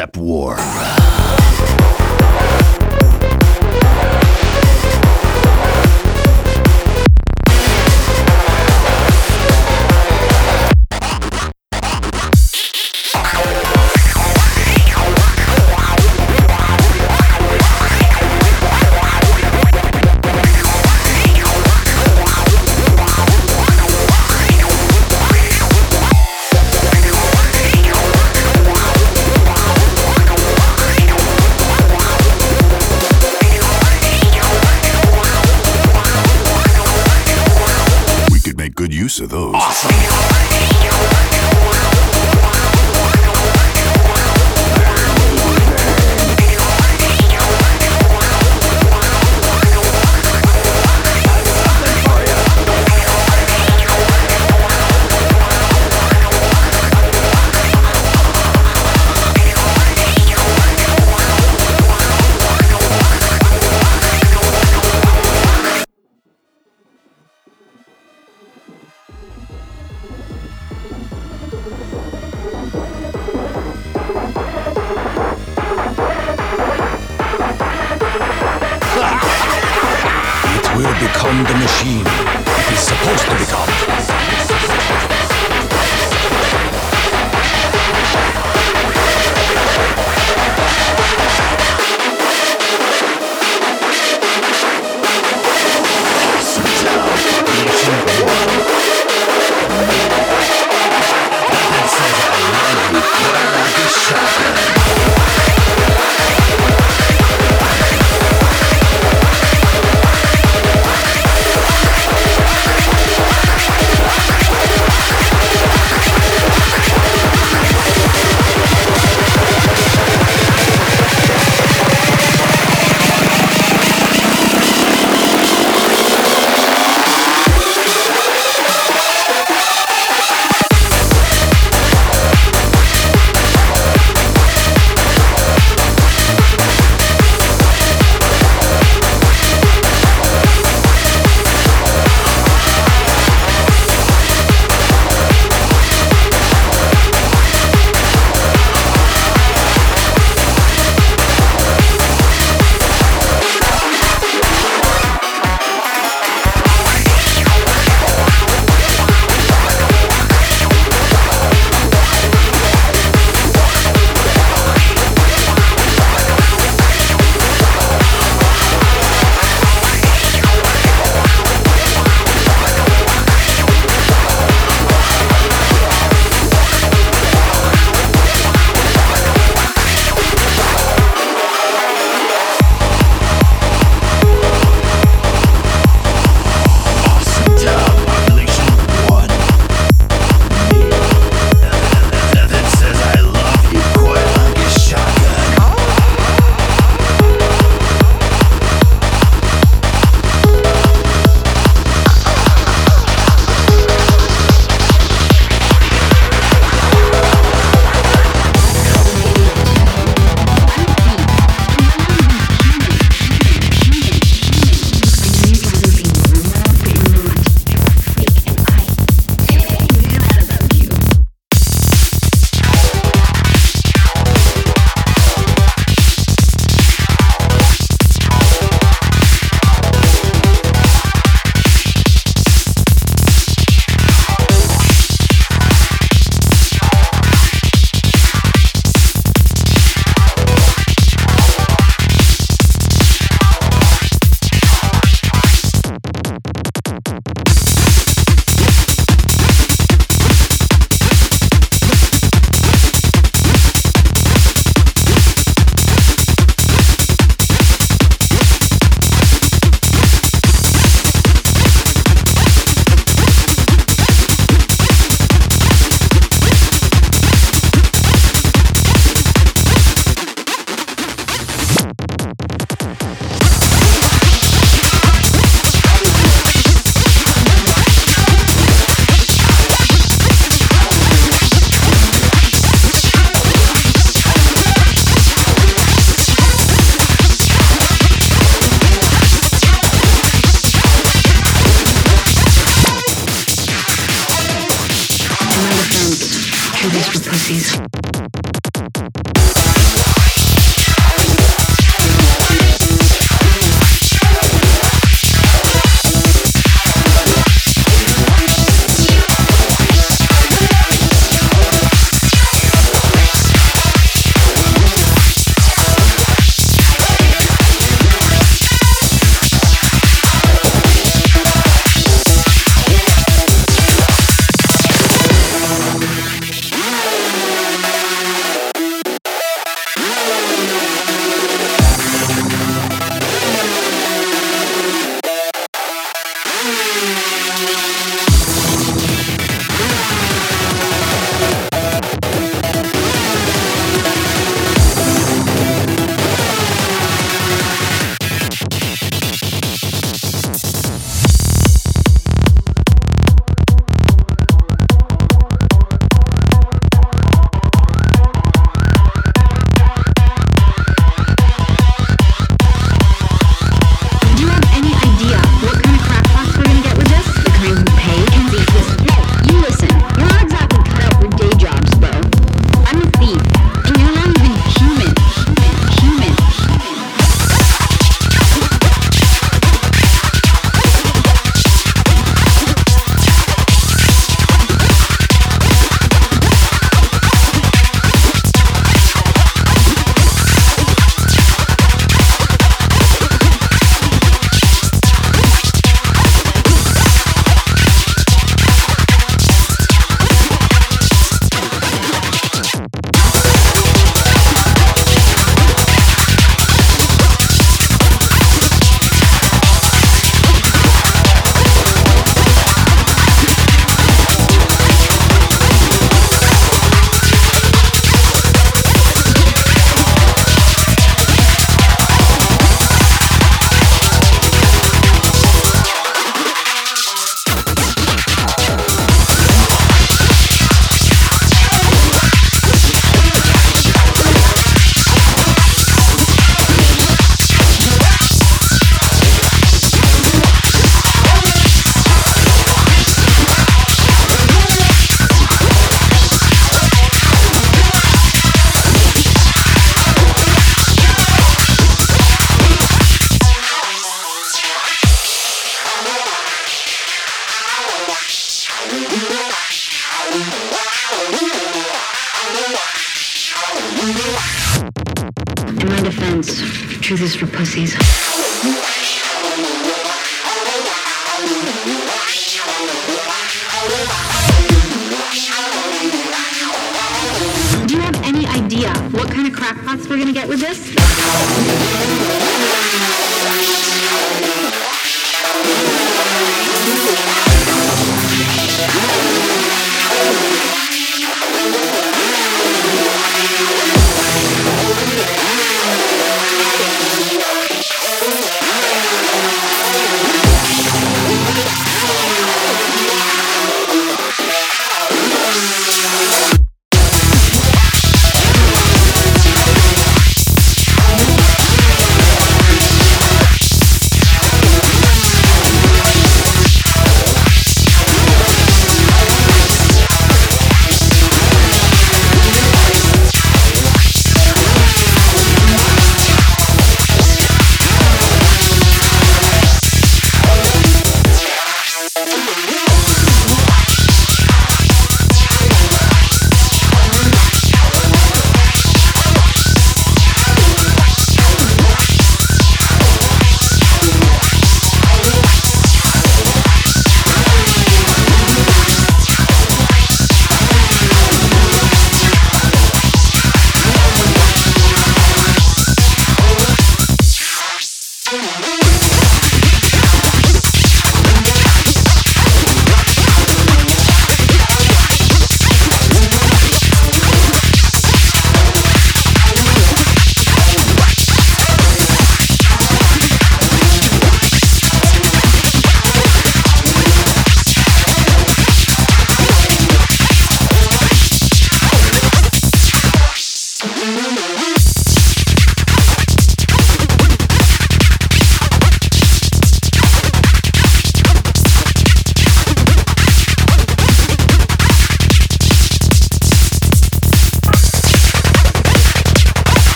ça of those. Awesome.